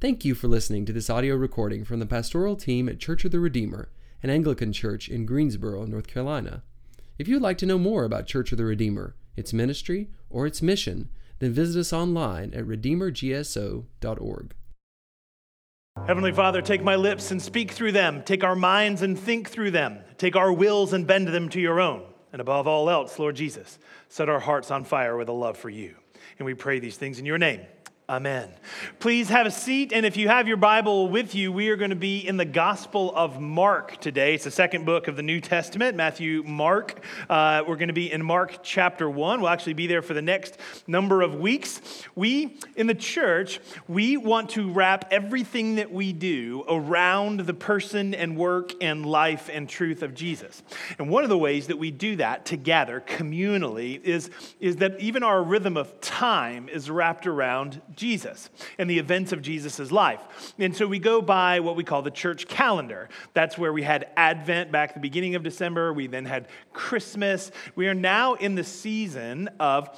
Thank you for listening to this audio recording from the pastoral team at Church of the Redeemer, an Anglican church in Greensboro, North Carolina. If you'd like to know more about Church of the Redeemer, its ministry, or its mission, then visit us online at redeemergso.org. Heavenly Father, take my lips and speak through them. Take our minds and think through them. Take our wills and bend them to your own. And above all else, Lord Jesus, set our hearts on fire with a love for you. And we pray these things in your name. Amen. Please have a seat. And if you have your Bible with you, we are going to be in the Gospel of Mark today. It's the second book of the New Testament Matthew, Mark. Uh, we're going to be in Mark chapter 1. We'll actually be there for the next number of weeks. We, in the church, we want to wrap everything that we do around the person and work and life and truth of Jesus. And one of the ways that we do that together, communally, is, is that even our rhythm of time is wrapped around Jesus and the events of Jesus' life. And so we go by what we call the church calendar. That's where we had Advent back the beginning of December. We then had Christmas. We are now in the season of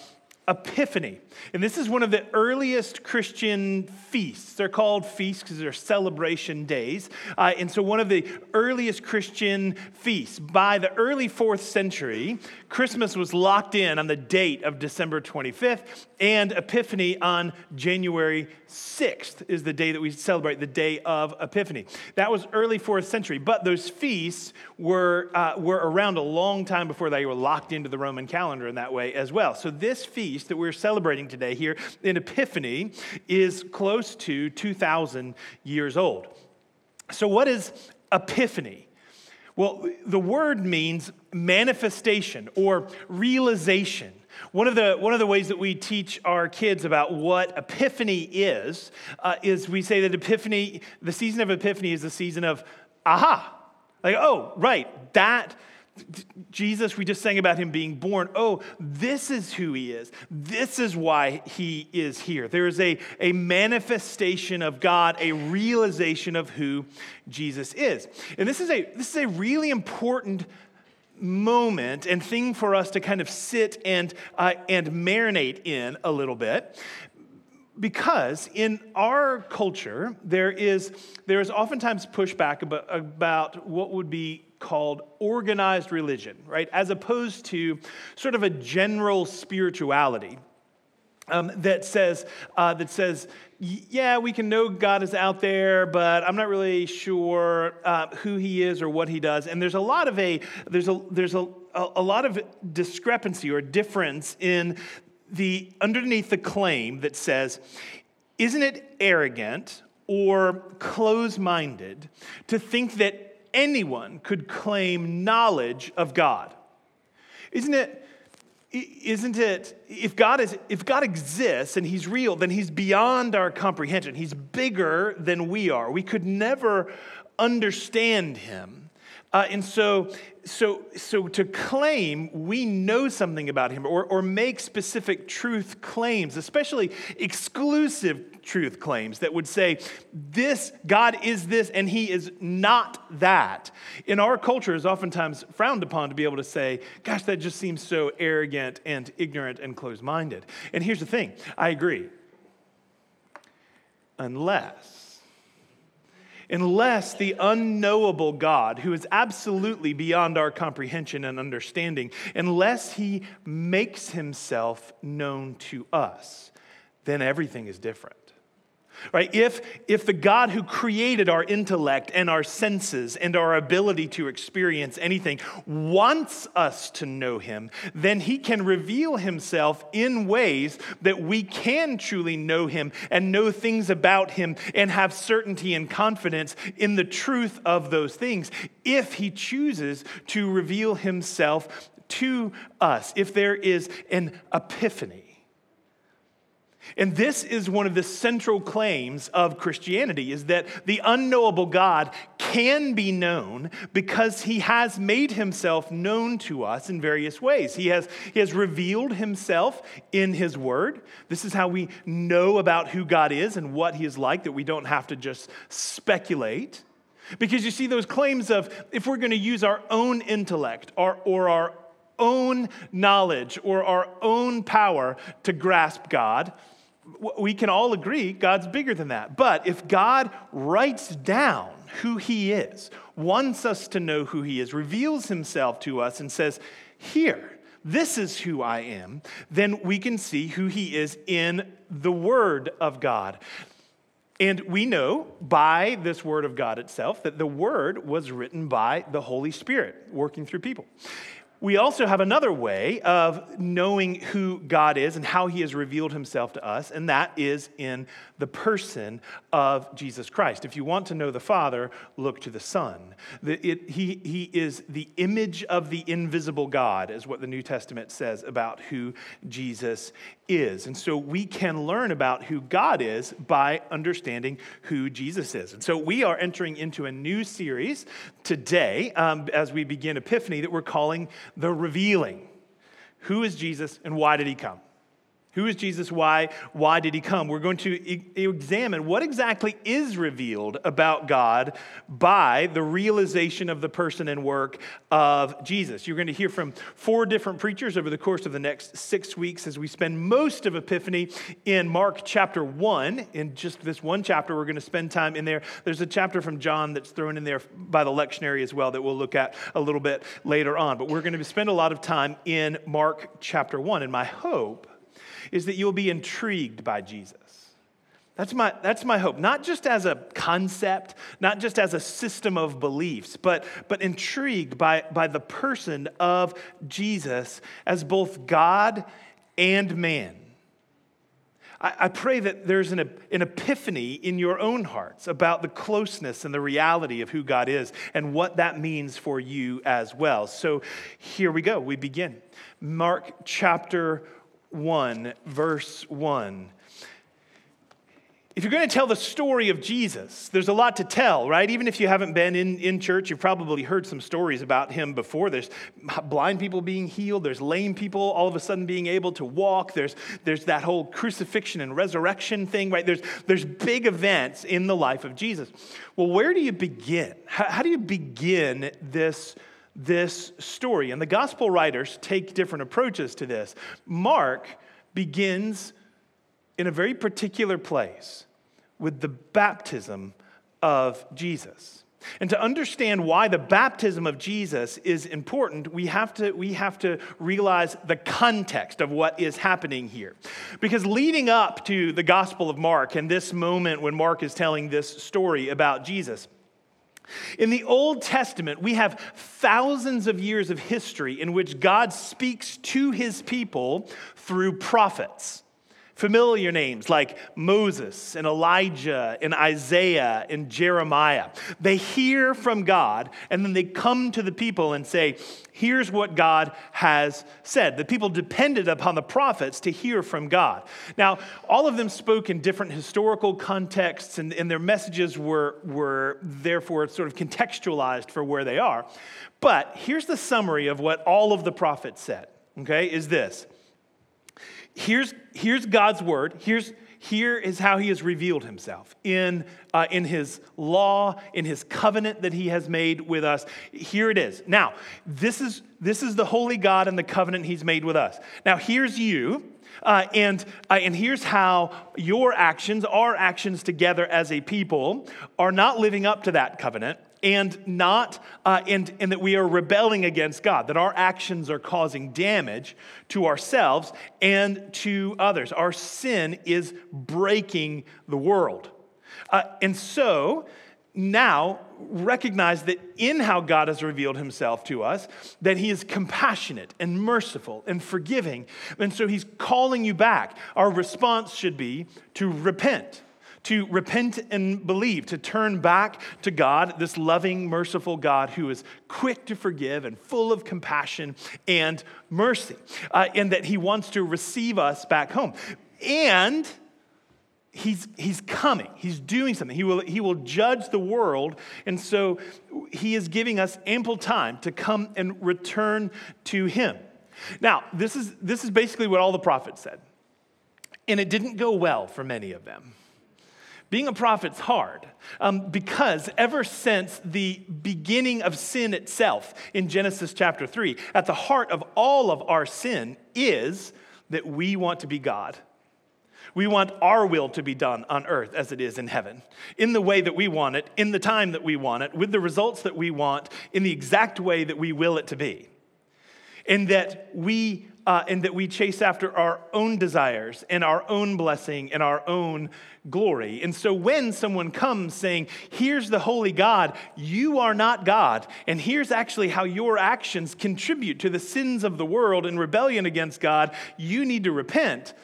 Epiphany. And this is one of the earliest Christian feasts. They're called feasts because they're celebration days. Uh, and so, one of the earliest Christian feasts. By the early fourth century, Christmas was locked in on the date of December 25th, and Epiphany on January 6th is the day that we celebrate, the day of Epiphany. That was early fourth century, but those feasts were, uh, were around a long time before they were locked into the Roman calendar in that way as well. So, this feast feast that we're celebrating today here in Epiphany is close to 2,000 years old. So, what is Epiphany? Well, the word means manifestation or realization. One of, the, one of the ways that we teach our kids about what Epiphany is, uh, is we say that Epiphany, the season of Epiphany is the season of aha. Like, oh, right, that Jesus, we just sang about him being born. Oh, this is who he is. This is why he is here. There is a, a manifestation of God, a realization of who Jesus is. And this is a, this is a really important moment and thing for us to kind of sit and, uh, and marinate in a little bit because in our culture there is there is oftentimes pushback about, about what would be called organized religion, right? As opposed to sort of a general spirituality. Um, that says uh, that says yeah we can know god is out there but i'm not really sure uh, who he is or what he does and there's a lot of a there's a there's a, a lot of discrepancy or difference in the underneath the claim that says isn't it arrogant or close-minded to think that anyone could claim knowledge of God. Isn't it? Isn't it? If God, is, if God exists and He's real, then He's beyond our comprehension. He's bigger than we are. We could never understand Him. Uh, and so, so, so to claim we know something about him or, or make specific truth claims, especially exclusive truth claims that would say, this, God is this and he is not that, in our culture is oftentimes frowned upon to be able to say, gosh, that just seems so arrogant and ignorant and closed minded. And here's the thing I agree. Unless unless the unknowable God, who is absolutely beyond our comprehension and understanding, unless he makes himself known to us, then everything is different right? If if the god who created our intellect and our senses and our ability to experience anything wants us to know him then he can reveal himself in ways that we can truly know him and know things about him and have certainty and confidence in the truth of those things if he chooses to reveal himself to us if there is an epiphany and this is one of the central claims of Christianity is that the unknowable God can be known because he has made himself known to us in various ways. He has, he has revealed himself in his word. This is how we know about who God is and what he is like, that we don't have to just speculate. Because you see, those claims of if we're going to use our own intellect or, or our own knowledge or our own power to grasp God, we can all agree God's bigger than that. But if God writes down who he is, wants us to know who he is, reveals himself to us, and says, Here, this is who I am, then we can see who he is in the Word of God. And we know by this Word of God itself that the Word was written by the Holy Spirit working through people. We also have another way of knowing who God is and how he has revealed himself to us, and that is in the person of Jesus Christ. If you want to know the Father, look to the Son. The, it, he, he is the image of the invisible God, is what the New Testament says about who Jesus is. And so we can learn about who God is by understanding who Jesus is. And so we are entering into a new series today um, as we begin Epiphany that we're calling The Revealing. Who is Jesus and why did he come? Who is Jesus? Why? Why did he come? We're going to e- examine what exactly is revealed about God by the realization of the person and work of Jesus. You're going to hear from four different preachers over the course of the next six weeks as we spend most of Epiphany in Mark chapter one. In just this one chapter, we're going to spend time in there. There's a chapter from John that's thrown in there by the lectionary as well that we'll look at a little bit later on. But we're going to spend a lot of time in Mark chapter one. And my hope is that you'll be intrigued by Jesus. That's my, that's my hope. Not just as a concept, not just as a system of beliefs, but, but intrigued by, by the person of Jesus as both God and man. I, I pray that there's an, an epiphany in your own hearts about the closeness and the reality of who God is and what that means for you as well. So here we go. We begin. Mark chapter 1, verse 1. If you're going to tell the story of Jesus, there's a lot to tell, right? Even if you haven't been in, in church, you've probably heard some stories about him before. There's blind people being healed, there's lame people all of a sudden being able to walk, there's, there's that whole crucifixion and resurrection thing, right? There's, there's big events in the life of Jesus. Well, where do you begin? How, how do you begin this? This story. And the gospel writers take different approaches to this. Mark begins in a very particular place with the baptism of Jesus. And to understand why the baptism of Jesus is important, we have, to, we have to realize the context of what is happening here. Because leading up to the Gospel of Mark and this moment when Mark is telling this story about Jesus, in the Old Testament, we have thousands of years of history in which God speaks to his people through prophets. Familiar names like Moses and Elijah and Isaiah and Jeremiah. They hear from God and then they come to the people and say, Here's what God has said. The people depended upon the prophets to hear from God. Now, all of them spoke in different historical contexts and, and their messages were, were therefore sort of contextualized for where they are. But here's the summary of what all of the prophets said, okay, is this here's, here's God's word. Here's, here is how he has revealed himself in, uh, in his law, in his covenant that he has made with us. Here it is. Now, this is, this is the holy God and the covenant he's made with us. Now, here's you. Uh, and, uh, and here's how your actions, our actions together as a people, are not living up to that covenant and not uh, and, and that we are rebelling against god that our actions are causing damage to ourselves and to others. Our sin is breaking the world. Uh, and so now recognize that in how god has revealed himself to us that he is compassionate and merciful and forgiving. And so he's calling you back. Our response should be to repent to repent and believe, to turn back to God, this loving, merciful God who is quick to forgive and full of compassion and mercy, uh, and that He wants to receive us back home. And he's, he's coming. He's doing something. He will, he will judge the world. And so he is giving us ample time to come and return to him. Now, this is, this is basically what all the prophets said. And it didn't go well for many of them. Being a prophet's hard um, because ever since the beginning of sin itself in Genesis chapter 3, at the heart of all of our sin is that we want to be God. We want our will to be done on earth as it is in heaven, in the way that we want it, in the time that we want it, with the results that we want, in the exact way that we will it to be. And that we uh, and that we chase after our own desires and our own blessing and our own glory. And so when someone comes saying, Here's the holy God, you are not God, and here's actually how your actions contribute to the sins of the world and rebellion against God, you need to repent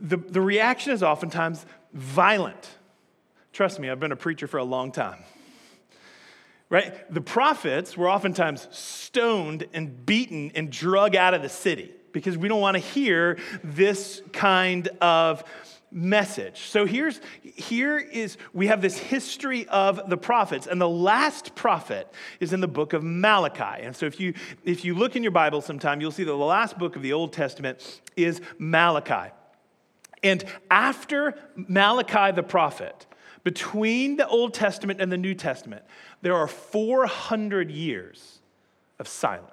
the, the reaction is oftentimes violent. Trust me, I've been a preacher for a long time. Right? The prophets were oftentimes stoned and beaten and drug out of the city because we don't want to hear this kind of message. So here's here is we have this history of the prophets and the last prophet is in the book of Malachi. And so if you if you look in your Bible sometime you'll see that the last book of the Old Testament is Malachi. And after Malachi the prophet, between the Old Testament and the New Testament, there are 400 years of silence.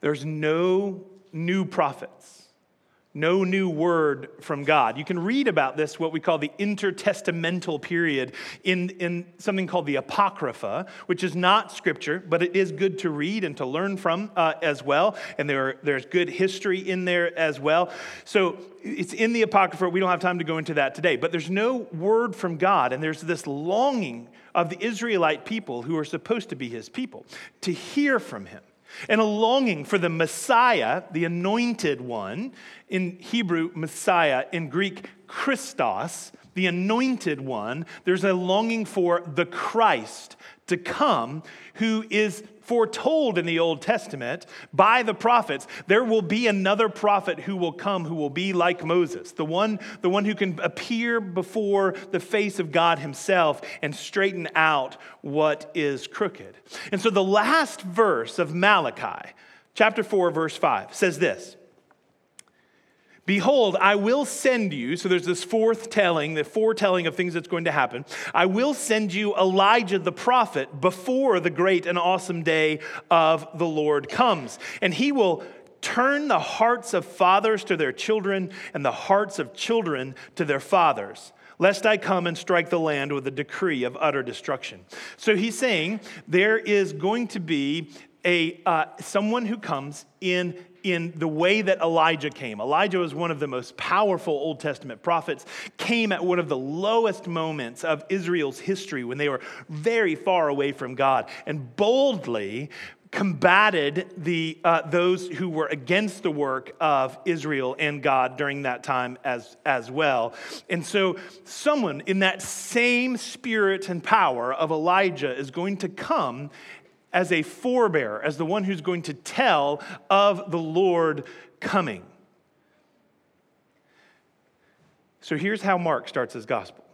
There's no new prophets no new word from God. You can read about this, what we call the intertestamental period, in, in something called the Apocrypha, which is not scripture, but it is good to read and to learn from uh, as well. And there, there's good history in there as well. So it's in the Apocrypha. We don't have time to go into that today, but there's no word from God. And there's this longing of the Israelite people who are supposed to be his people to hear from him and a longing for the Messiah, the anointed one, in Hebrew, Messiah, in Greek, Christos, the anointed one. There's a longing for the Christ to come who is foretold in the Old Testament by the prophets. There will be another prophet who will come who will be like Moses, the one, the one who can appear before the face of God himself and straighten out what is crooked. And so the last verse of Malachi, chapter 4, verse 5, says this. Behold, I will send you. So there's this forth telling, the foretelling of things that's going to happen. I will send you Elijah the prophet before the great and awesome day of the Lord comes. And he will turn the hearts of fathers to their children and the hearts of children to their fathers lest I come and strike the land with a decree of utter destruction. So he's saying there is going to be a uh, someone who comes in in the way that Elijah came. Elijah was one of the most powerful Old Testament prophets, came at one of the lowest moments of Israel's history when they were very far away from God and boldly combated the, uh, those who were against the work of Israel and God during that time as, as well. And so, someone in that same spirit and power of Elijah is going to come as a forebearer, as the one who's going to tell of the Lord coming. So here's how Mark starts his gospel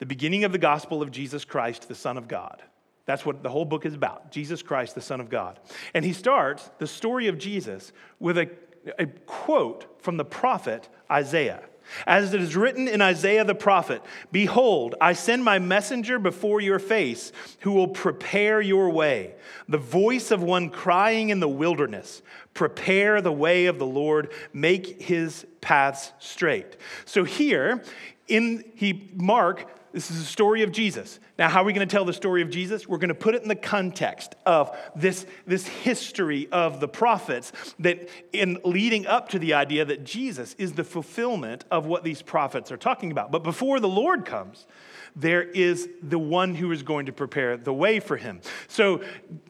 the beginning of the gospel of Jesus Christ, the Son of God. That's what the whole book is about Jesus Christ, the Son of God. And he starts the story of Jesus with a, a quote from the prophet Isaiah. As it is written in Isaiah the prophet Behold, I send my messenger before your face, who will prepare your way. The voice of one crying in the wilderness, Prepare the way of the Lord, make his paths straight. So here, in he Mark this is the story of Jesus. Now, how are we going to tell the story of Jesus? We're going to put it in the context of this, this history of the prophets that in leading up to the idea that Jesus is the fulfillment of what these prophets are talking about. But before the Lord comes, there is the one who is going to prepare the way for him. So,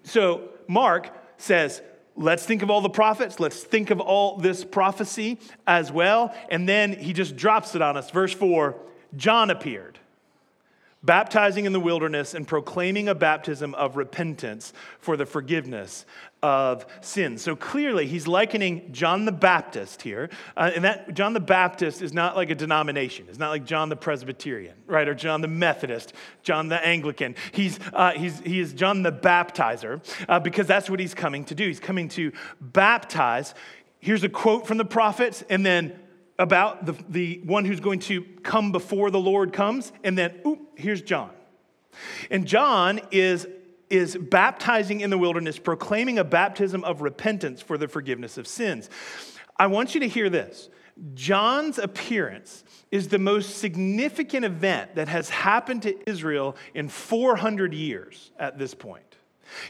so Mark says, let's think of all the prophets. Let's think of all this prophecy as well. And then he just drops it on us. Verse 4 John appeared baptizing in the wilderness and proclaiming a baptism of repentance for the forgiveness of sins. So clearly, he's likening John the Baptist here. Uh, and that John the Baptist is not like a denomination. It's not like John the Presbyterian, right? Or John the Methodist, John the Anglican. He's, uh, he's, he is John the Baptizer uh, because that's what he's coming to do. He's coming to baptize. Here's a quote from the prophets, and then about the, the one who's going to come before the Lord comes, and then, oop, here's John. And John is, is baptizing in the wilderness, proclaiming a baptism of repentance for the forgiveness of sins. I want you to hear this. John's appearance is the most significant event that has happened to Israel in 400 years at this point.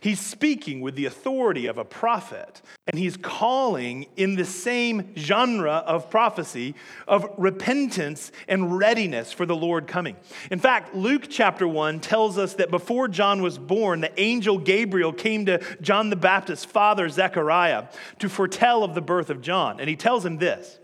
He's speaking with the authority of a prophet, and he's calling in the same genre of prophecy of repentance and readiness for the Lord coming. In fact, Luke chapter 1 tells us that before John was born, the angel Gabriel came to John the Baptist's father, Zechariah, to foretell of the birth of John. And he tells him this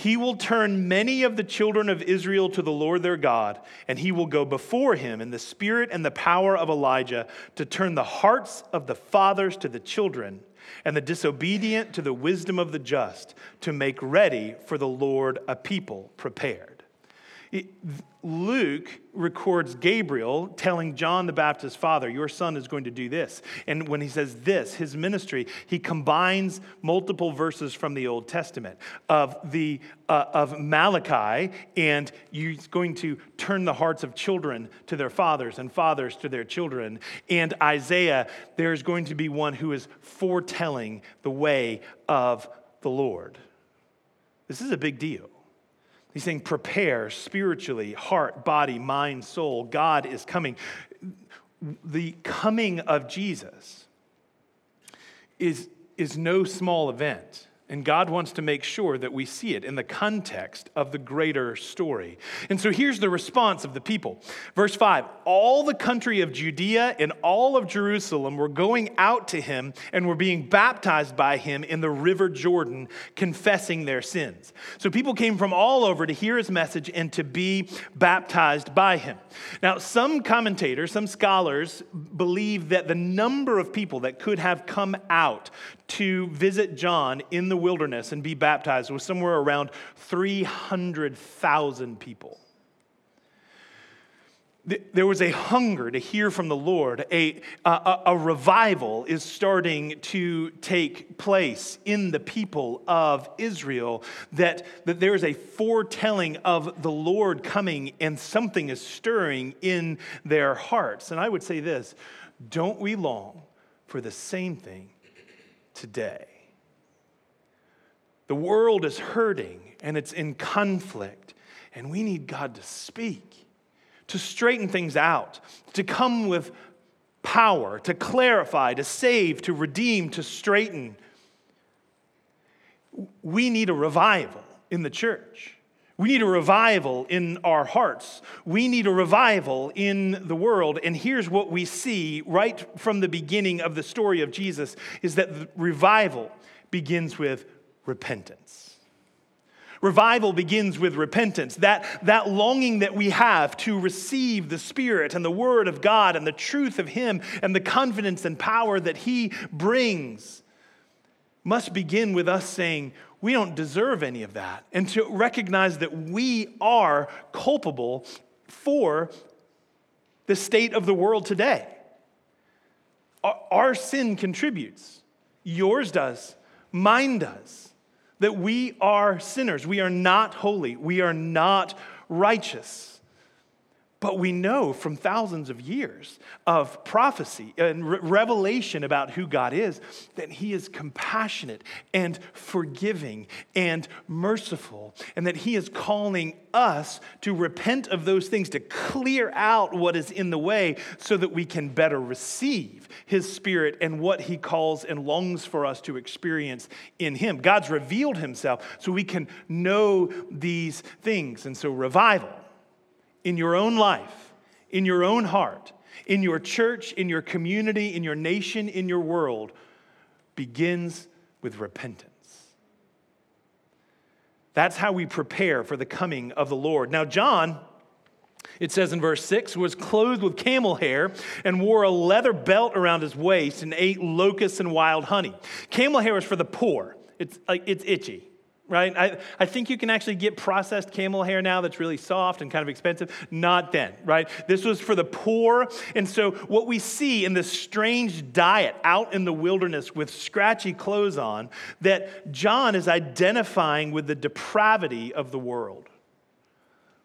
he will turn many of the children of Israel to the Lord their God, and he will go before him in the spirit and the power of Elijah to turn the hearts of the fathers to the children and the disobedient to the wisdom of the just, to make ready for the Lord a people prepared. Luke records Gabriel telling John the Baptist's father, Your son is going to do this. And when he says this, his ministry, he combines multiple verses from the Old Testament of, the, uh, of Malachi, and he's going to turn the hearts of children to their fathers and fathers to their children. And Isaiah, there's going to be one who is foretelling the way of the Lord. This is a big deal. He's saying, prepare spiritually, heart, body, mind, soul. God is coming. The coming of Jesus is, is no small event. And God wants to make sure that we see it in the context of the greater story. And so here's the response of the people. Verse 5 All the country of Judea and all of Jerusalem were going out to him and were being baptized by him in the river Jordan, confessing their sins. So people came from all over to hear his message and to be baptized by him. Now, some commentators, some scholars believe that the number of people that could have come out to visit John in the wilderness and be baptized was somewhere around 300,000 people. There was a hunger to hear from the Lord. A, a, a, revival is starting to take place in the people of Israel. That, that there is a foretelling of the Lord coming and something is stirring in their hearts. And I would say this don't we long for the same thing today. The world is hurting and it's in conflict, and we need God to speak, to straighten things out, to come with power, to clarify, to save, to redeem, to straighten. We need a revival in the church. We need a revival in our hearts. We need a revival in the world. And here's what we see right from the beginning of the story of Jesus is that revival begins with repentance. Revival begins with repentance. That, that longing that we have to receive the Spirit and the Word of God and the truth of Him and the confidence and power that He brings must begin with us saying, we don't deserve any of that. And to recognize that we are culpable for the state of the world today. Our, sin contributes, yours does, mine does. That we are sinners. We are not holy. We are not righteous. But we know from thousands of years of prophecy and re- revelation about who God is that He is compassionate and forgiving and merciful, and that He is calling us to repent of those things, to clear out what is in the way so that we can better receive His Spirit and what He calls and longs for us to experience in Him. God's revealed Himself so we can know these things. And so, revival in your own life, in your own heart, in your church, in your community, in your nation, in your world, begins with repentance. That's how we prepare for the coming of the Lord. Now, John, it says in verse 6, was clothed with camel hair and wore a leather belt around his waist and ate locusts and wild honey. Camel hair is for the poor, it's, like, it's itchy right? I, I think you can actually get processed camel hair now that's really soft and kind of expensive. Not then, right? This was for the poor. And so, what we see in this strange diet out in the wilderness with scratchy clothes on, that John is identifying with the depravity of the world.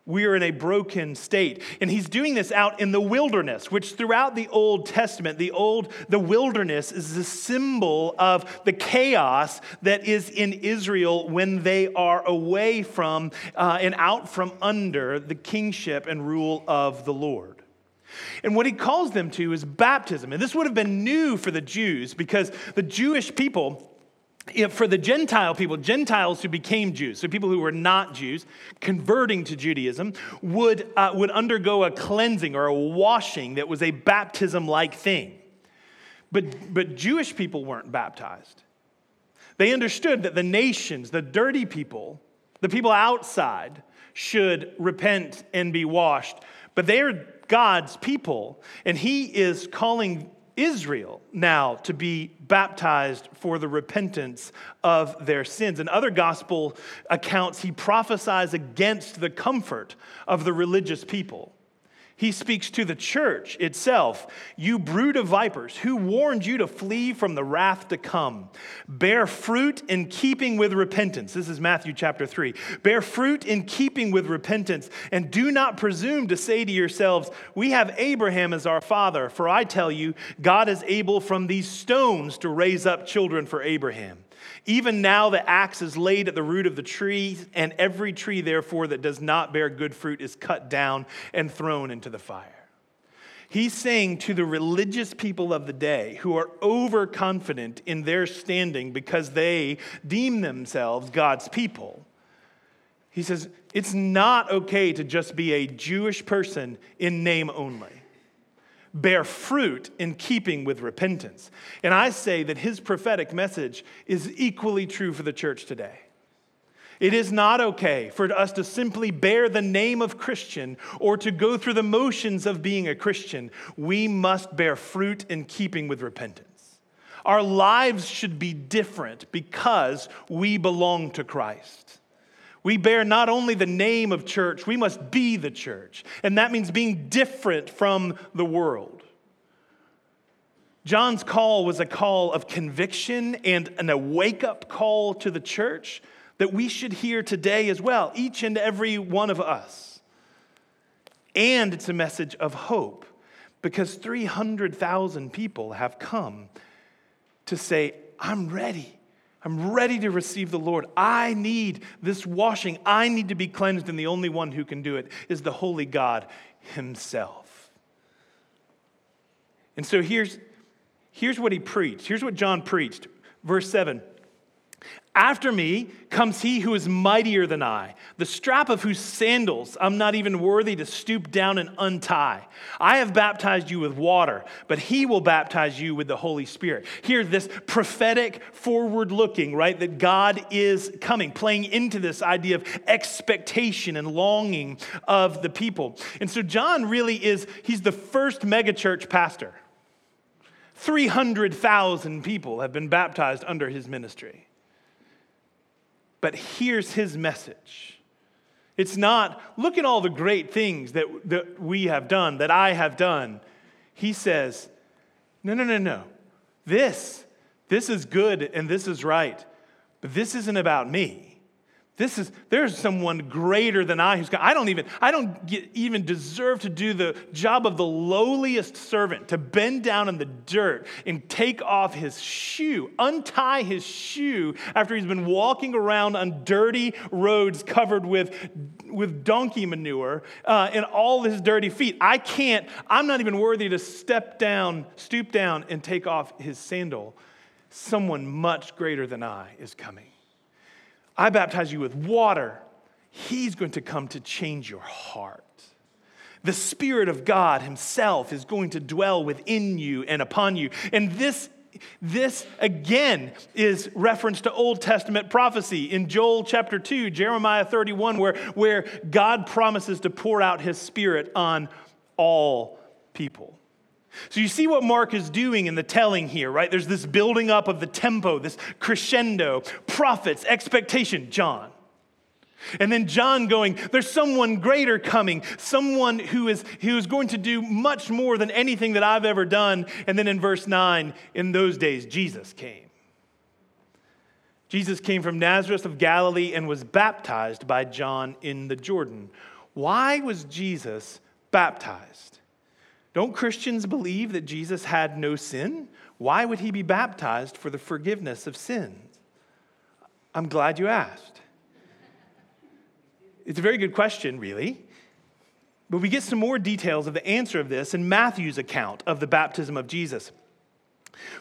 We are in a broken state. And he's doing this out in the wilderness, which throughout the Old Testament, the old the wilderness is a symbol of the chaos that is in Israel when they are away from uh, and out from under the kingship and rule of the Lord. And what he calls them to is baptism. And this would have been new for the Jews because the Jewish people if for the Gentile people, Gentiles who became Jews, so people who were not Jews, converting to Judaism, would, uh, would undergo a cleansing or a washing that was a baptism like thing. But, but Jewish people weren't baptized. They understood that the nations, the dirty people, the people outside, should repent and be washed. But they are God's people, and He is calling Israel now to be baptized for the repentance of their sins. In other gospel accounts, he prophesies against the comfort of the religious people. He speaks to the church itself. You brood of vipers, who warned you to flee from the wrath to come? Bear fruit in keeping with repentance. This is Matthew chapter 3. Bear fruit in keeping with repentance, and do not presume to say to yourselves, We have Abraham as our father. For I tell you, God is able from these stones to raise up children for Abraham. Even now, the axe is laid at the root of the tree, and every tree, therefore, that does not bear good fruit is cut down and thrown into the fire. He's saying to the religious people of the day who are overconfident in their standing because they deem themselves God's people, he says, it's not okay to just be a Jewish person in name only bear fruit in keeping with repentance. And I say that his prophetic message is equally true for the church today. It is not okay for us to simply bear the name of Christian or to go through the motions of being a Christian. We must bear fruit in keeping with repentance. Our lives should be different because we belong to Christ. We bear not only the name of church, we must be the church. And that means being different from the world. John's call was a call of conviction and an, a wake up call to the church that we should hear today as well, each and every one of us. And it's a message of hope because 300,000 people have come to say, I'm ready. I'm ready to receive the Lord. I need this washing. I need to be cleansed, and the only one who can do it is the Holy God Himself. And so here's, here's what he preached. Here's what John preached. Verse 7 after me comes he who is mightier than I, the strap of whose sandals I'm not even worthy to stoop down and untie. I have baptized you with water, but he will baptize you with the Holy Spirit. Here, this prophetic forward looking, right, that God is coming, playing into this idea of expectation and longing of the people. And so, John really is, he's the first megachurch pastor. 300,000 people have been baptized under his ministry. But here's his message. It's not, look at all the great things that, that we have done, that I have done. He says, no, no, no, no. This, this is good and this is right, but this isn't about me. This is there's someone greater than I who's got, I don't even I don't get, even deserve to do the job of the lowliest servant to bend down in the dirt and take off his shoe, untie his shoe after he's been walking around on dirty roads covered with with donkey manure uh, and all his dirty feet. I can't. I'm not even worthy to step down, stoop down, and take off his sandal. Someone much greater than I is coming. I baptize you with water. He's going to come to change your heart. The Spirit of God Himself is going to dwell within you and upon you. And this, this again is reference to Old Testament prophecy in Joel chapter 2, Jeremiah 31, where, where God promises to pour out His Spirit on all people. So you see what Mark is doing in the telling here, right? There's this building up of the tempo, this crescendo, prophets, expectation, John. And then John going, there's someone greater coming, someone who is, who is going to do much more than anything that I've ever done. And then in verse 9, in those days, Jesus came. Jesus came from Nazareth of Galilee and was baptized by John in the Jordan. Why was Jesus baptized? Don't Christians believe that Jesus had no sin? Why would he be baptized for the forgiveness of sins? I'm glad you asked. It's a very good question, really. But we get some more details of the answer of this in Matthew's account of the baptism of Jesus.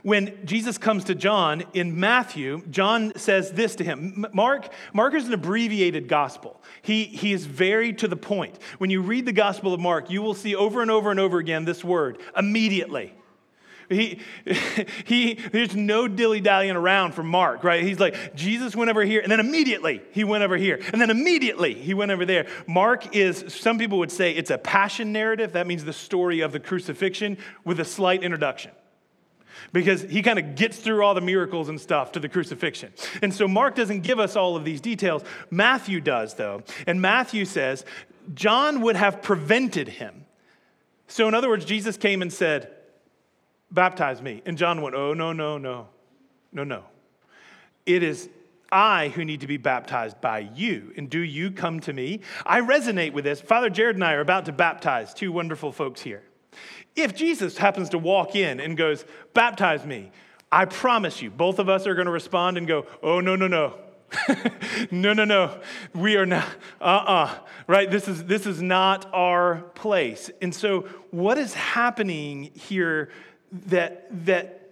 When Jesus comes to John in Matthew, John says this to him. Mark, Mark is an abbreviated gospel. He, he is very to the point. When you read the gospel of Mark, you will see over and over and over again this word, immediately. He, he, there's no dilly dallying around for Mark, right? He's like, Jesus went over here, and then immediately he went over here, and then immediately he went over there. Mark is, some people would say it's a passion narrative. That means the story of the crucifixion with a slight introduction because he kind of gets through all the miracles and stuff to the crucifixion. And so Mark doesn't give us all of these details. Matthew does, though. And Matthew says, John would have prevented him. So, in other words, Jesus came and said, Baptize me. And John went, Oh, no, no, no, no, no. It is I who need to be baptized by you. And do you come to me? I resonate with this. Father Jared and I are about to baptize two wonderful folks here. If Jesus happens to walk in and goes, Baptize me, I promise you, both of us are going to respond and go, Oh, no, no, no. no, no, no. We are not, uh uh-uh. uh, right? This is, this is not our place. And so, what is happening here that, that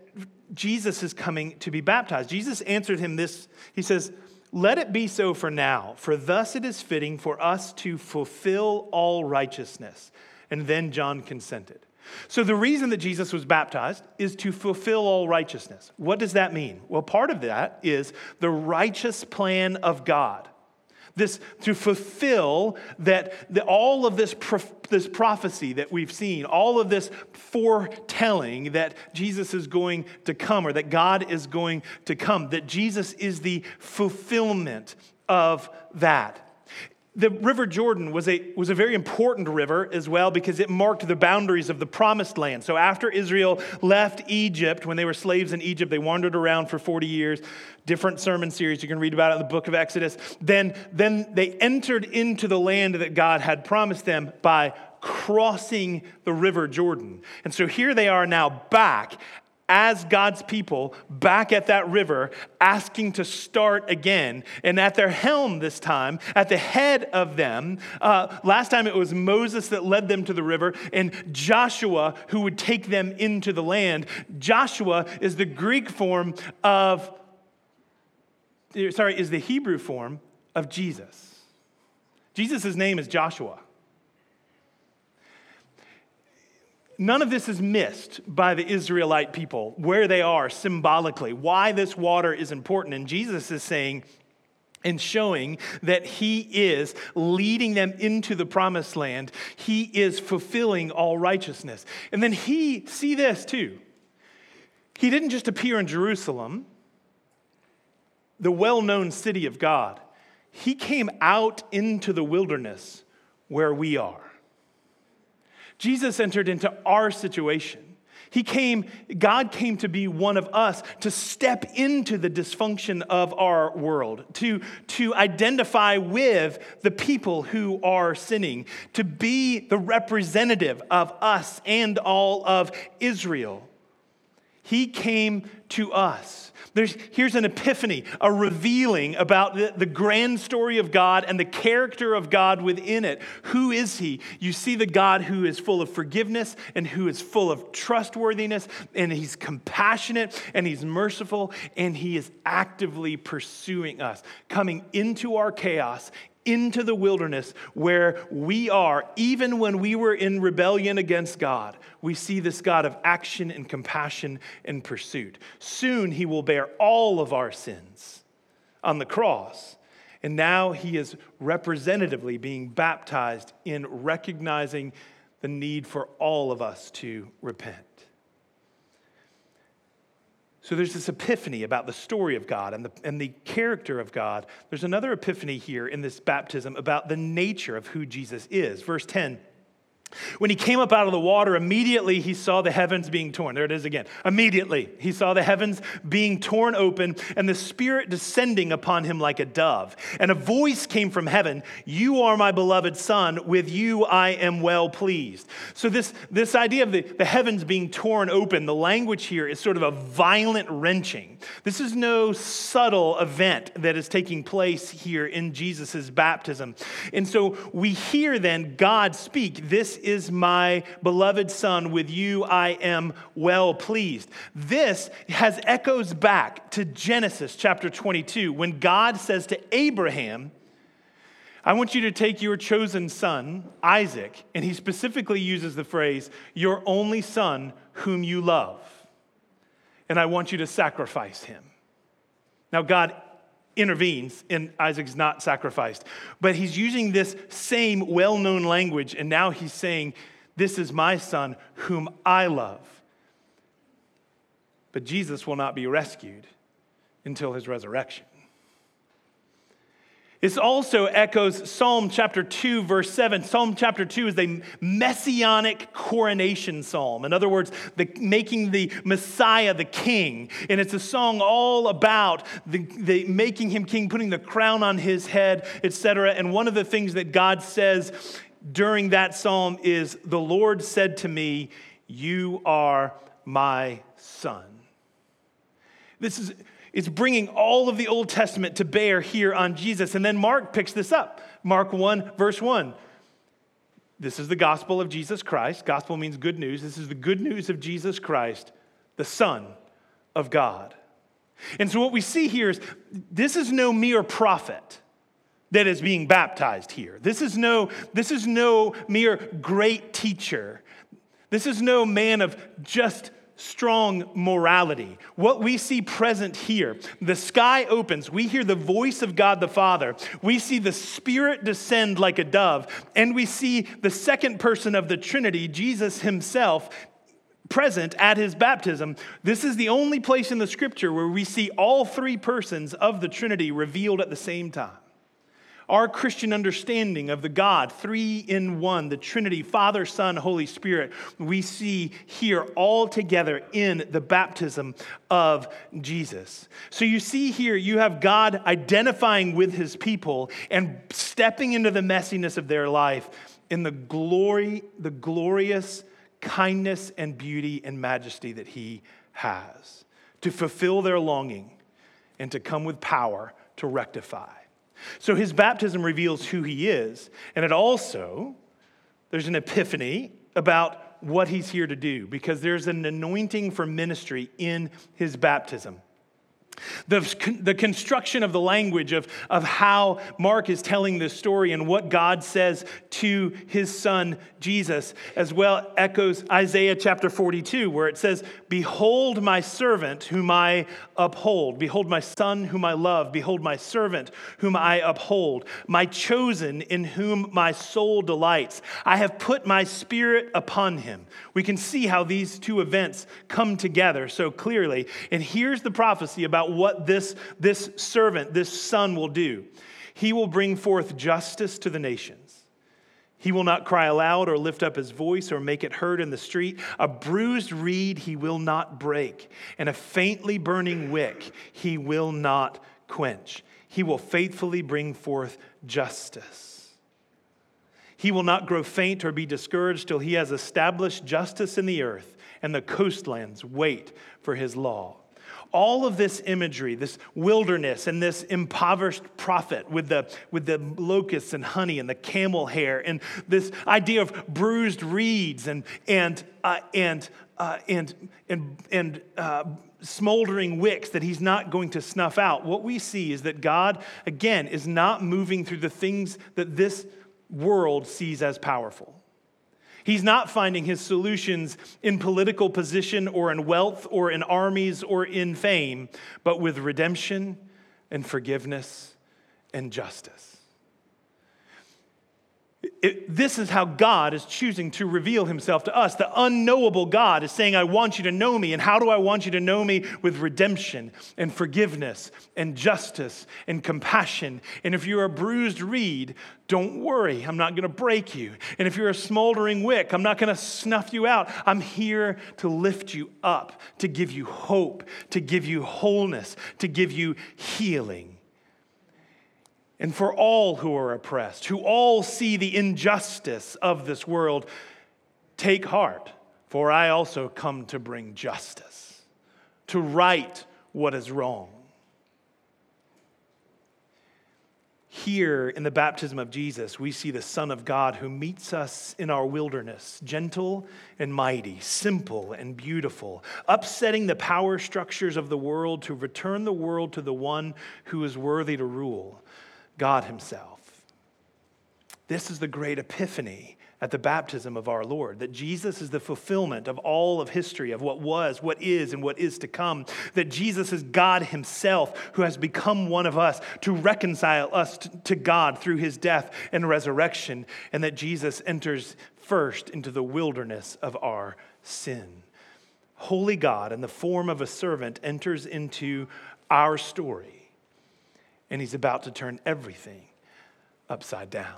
Jesus is coming to be baptized? Jesus answered him this He says, Let it be so for now, for thus it is fitting for us to fulfill all righteousness. And then John consented. So, the reason that Jesus was baptized is to fulfill all righteousness. What does that mean? Well, part of that is the righteous plan of God. This to fulfill that the, all of this, this prophecy that we've seen, all of this foretelling that Jesus is going to come or that God is going to come, that Jesus is the fulfillment of that. The River Jordan was a, was a very important river as well because it marked the boundaries of the promised land. So, after Israel left Egypt, when they were slaves in Egypt, they wandered around for 40 years, different sermon series. You can read about it in the book of Exodus. Then, then they entered into the land that God had promised them by crossing the River Jordan. And so here they are now back as God's people back at that river, asking to start again. And at their helm this time, at the head of them, uh, last time it was Moses that led them to the river, and Joshua who would take them into the land. Joshua is the Greek form of, sorry, is the Hebrew form of Jesus. Jesus' name is Joshua. None of this is missed by the Israelite people, where they are symbolically, why this water is important. And Jesus is saying, and showing that he is leading them into the promised land. He is fulfilling all righteousness. And then he, see this too. He didn't just appear in Jerusalem, the well known city of God. He came out into the wilderness where we are. Jesus entered into our situation. He came, God came to be one of us, to step into the dysfunction of our world, to, to identify with the people who are sinning, to be the representative of us and all of Israel. He came to us. There's, here's an epiphany, a revealing about the, the grand story of God and the character of God within it. Who is He? You see the God who is full of forgiveness and who is full of trustworthiness, and He's compassionate and He's merciful, and He is actively pursuing us, coming into our chaos, into the wilderness where we are, even when we were in rebellion against God, we see this God of action and compassion and pursuit. Soon he will bear all of our sins on the cross. And now he is representatively being baptized in recognizing the need for all of us to repent. So there's this epiphany about the story of God and the, and the character of God. There's another epiphany here in this baptism about the nature of who Jesus is. Verse 10 When he came up out of the water, immediately he saw the heavens being torn. There it is again. Immediately he saw the heavens being torn open and the Spirit descending upon him like a dove. And a voice came from heaven You are my beloved Son, with you I am well pleased. So, this, this idea of the, the heavens being torn open, the language here is sort of a violent wrenching. This is no subtle event that is taking place here in Jesus' baptism. And so we hear then God speak this is my beloved Son. With you I am well pleased. This has echoes back to Genesis chapter 22 when God says to Abraham, I want you to take your chosen son, Isaac, and he specifically uses the phrase, your only son whom you love, and I want you to sacrifice him. Now, God intervenes and Isaac's not sacrificed. But he's using this same well known language, and now he's saying, This is my son whom I love. But Jesus will not be rescued until his resurrection. This also echoes Psalm chapter 2, verse 7. Psalm chapter 2 is a messianic coronation psalm. In other words, the, making the Messiah the king. And it's a song all about the, the making him king, putting the crown on his head, etc. And one of the things that God says during that psalm is, The Lord said to me, You are my son. This is it's bringing all of the Old Testament to bear here on Jesus. And then Mark picks this up. Mark 1, verse 1. This is the gospel of Jesus Christ. Gospel means good news. This is the good news of Jesus Christ, the Son of God. And so what we see here is this is no mere prophet that is being baptized here. This is no, this is no mere great teacher. This is no man of just strong morality. What we see present here, the sky opens, we hear the voice of God the Father, we see the Spirit descend like a dove, and we see the second person of the Trinity, Jesus Himself, present at his baptism. This is the only place in the scripture where we see all three persons of the Trinity revealed at the same time. Our Christian understanding of the God, three in one, the Trinity, Father, Son, Holy Spirit, we see here all together in the baptism of Jesus. So you see here, you have God identifying with his people and stepping into the messiness of their life in the glory, the glorious kindness and beauty and majesty that he has to fulfill their longing and to come with power to rectify. So his baptism reveals who he is, and it also, there's an epiphany about what he's here to do because there's an anointing for ministry in his baptism. The, the construction of the language of, of how Mark is telling this story and what God says to his son Jesus, as well echoes Isaiah chapter 42, where it says, Behold my servant whom I uphold. Behold my son whom I love. Behold my servant whom I uphold. My chosen in whom my soul delights. I have put my spirit upon him. We can see how these two events come together so clearly. And here's the prophecy about what this, this servant, this son, will do. He will bring forth justice to the nations. He will not cry aloud or lift up his voice or make it heard in the street. A bruised reed he will not break, and a faintly burning wick he will not quench. He will faithfully bring forth justice. He will not grow faint or be discouraged till he has established justice in the earth, and the coastlands wait for his law all of this imagery, this wilderness and this impoverished prophet with the, with the locusts and honey and the camel hair and this idea of bruised reeds and, and, uh, and, uh, and, and, and uh, smoldering wicks that he's not going to snuff out. What we see is that God, again, is not moving through the things that this world sees as powerful. He's not finding his solutions in political position or in wealth or in armies or in fame, but with redemption and forgiveness and justice. It, this is how God is choosing to reveal himself to us. The unknowable God is saying, I want you to know me. And how do I want you to know me? With redemption and forgiveness and justice and compassion. And if you're a bruised reed, don't worry, I'm not going to break you. And if you're a smoldering wick, I'm not going to snuff you out. I'm here to lift you up, to give you hope, to give you wholeness, to give you healing and for all who are oppressed, who all see the injustice of this world, take heart, for I also come to bring justice, to right what is wrong. Here in the baptism of Jesus, we see the Son of God who meets us in our wilderness, gentle and mighty, simple and beautiful, upsetting the power structures of the world to return the world to the one who is worthy to rule. God Himself. This is the great epiphany at the baptism of our Lord that Jesus is the fulfillment of all of history, of what was, what is, and what is to come. That Jesus is God Himself who has become one of us to reconcile us to God through His death and resurrection, and that Jesus enters first into the wilderness of our sin. Holy God, in the form of a servant, enters into our story and he's about to turn everything upside down.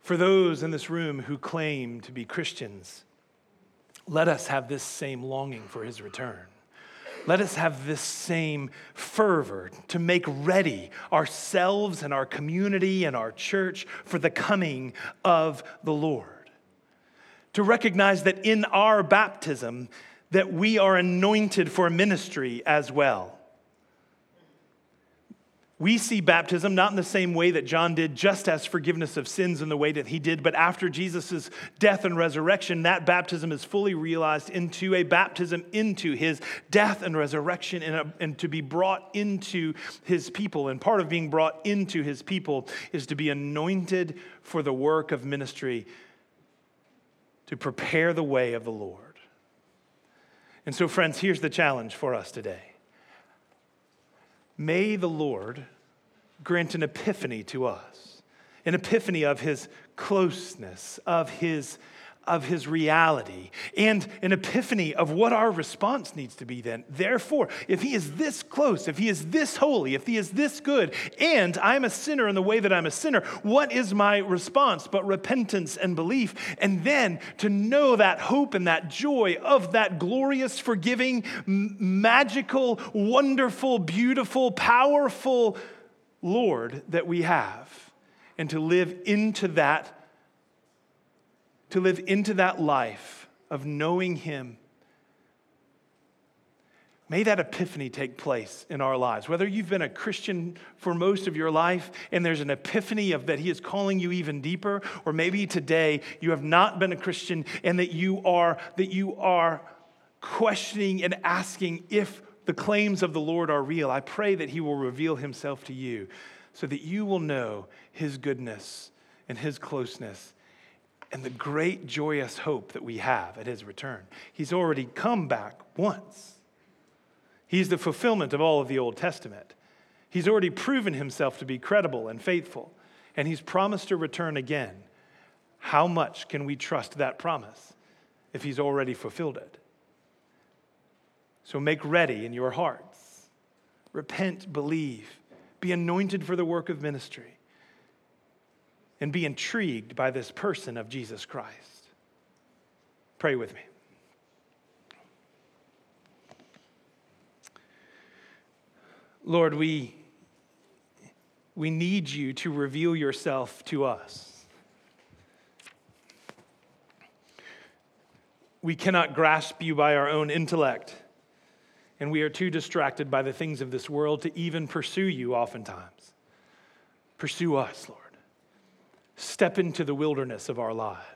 For those in this room who claim to be Christians, let us have this same longing for his return. Let us have this same fervor to make ready ourselves and our community and our church for the coming of the Lord. To recognize that in our baptism that we are anointed for ministry as well we see baptism not in the same way that John did, just as forgiveness of sins in the way that he did, but after Jesus' death and resurrection, that baptism is fully realized into a baptism into his death and resurrection and, a, and to be brought into his people. And part of being brought into his people is to be anointed for the work of ministry, to prepare the way of the Lord. And so, friends, here's the challenge for us today. May the Lord grant an epiphany to us, an epiphany of his closeness, of his of his reality and an epiphany of what our response needs to be then. Therefore, if he is this close, if he is this holy, if he is this good, and I'm a sinner in the way that I'm a sinner, what is my response but repentance and belief? And then to know that hope and that joy of that glorious, forgiving, magical, wonderful, beautiful, powerful Lord that we have and to live into that to live into that life of knowing him May that epiphany take place in our lives. Whether you've been a Christian for most of your life and there's an epiphany of that He is calling you even deeper, or maybe today you have not been a Christian and that you are that you are questioning and asking if the claims of the Lord are real, I pray that He will reveal Himself to you so that you will know His goodness and His closeness and the great joyous hope that we have at His return. He's already come back once, He's the fulfillment of all of the Old Testament. He's already proven Himself to be credible and faithful, and He's promised to return again. How much can we trust that promise if He's already fulfilled it? So make ready in your hearts. Repent, believe, be anointed for the work of ministry, and be intrigued by this person of Jesus Christ. Pray with me. Lord, we, we need you to reveal yourself to us. We cannot grasp you by our own intellect and we are too distracted by the things of this world to even pursue you oftentimes. Pursue us, Lord. Step into the wilderness of our lives.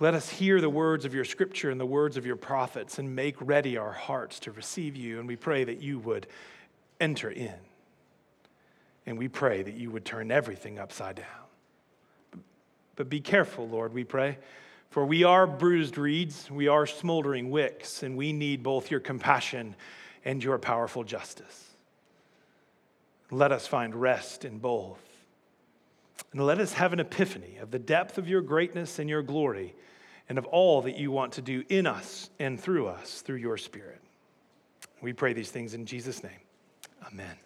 Let us hear the words of your scripture and the words of your prophets and make ready our hearts to receive you. And we pray that you would enter in. And we pray that you would turn everything upside down. But be careful, Lord, we pray for we are bruised reeds, we are smoldering wicks, and we need both your compassion and your powerful justice. Let us find rest in both. And let us have an epiphany of the depth of your greatness and your glory and of all that you want to do in us and through us through your Spirit. We pray these things in Jesus' name. Amen.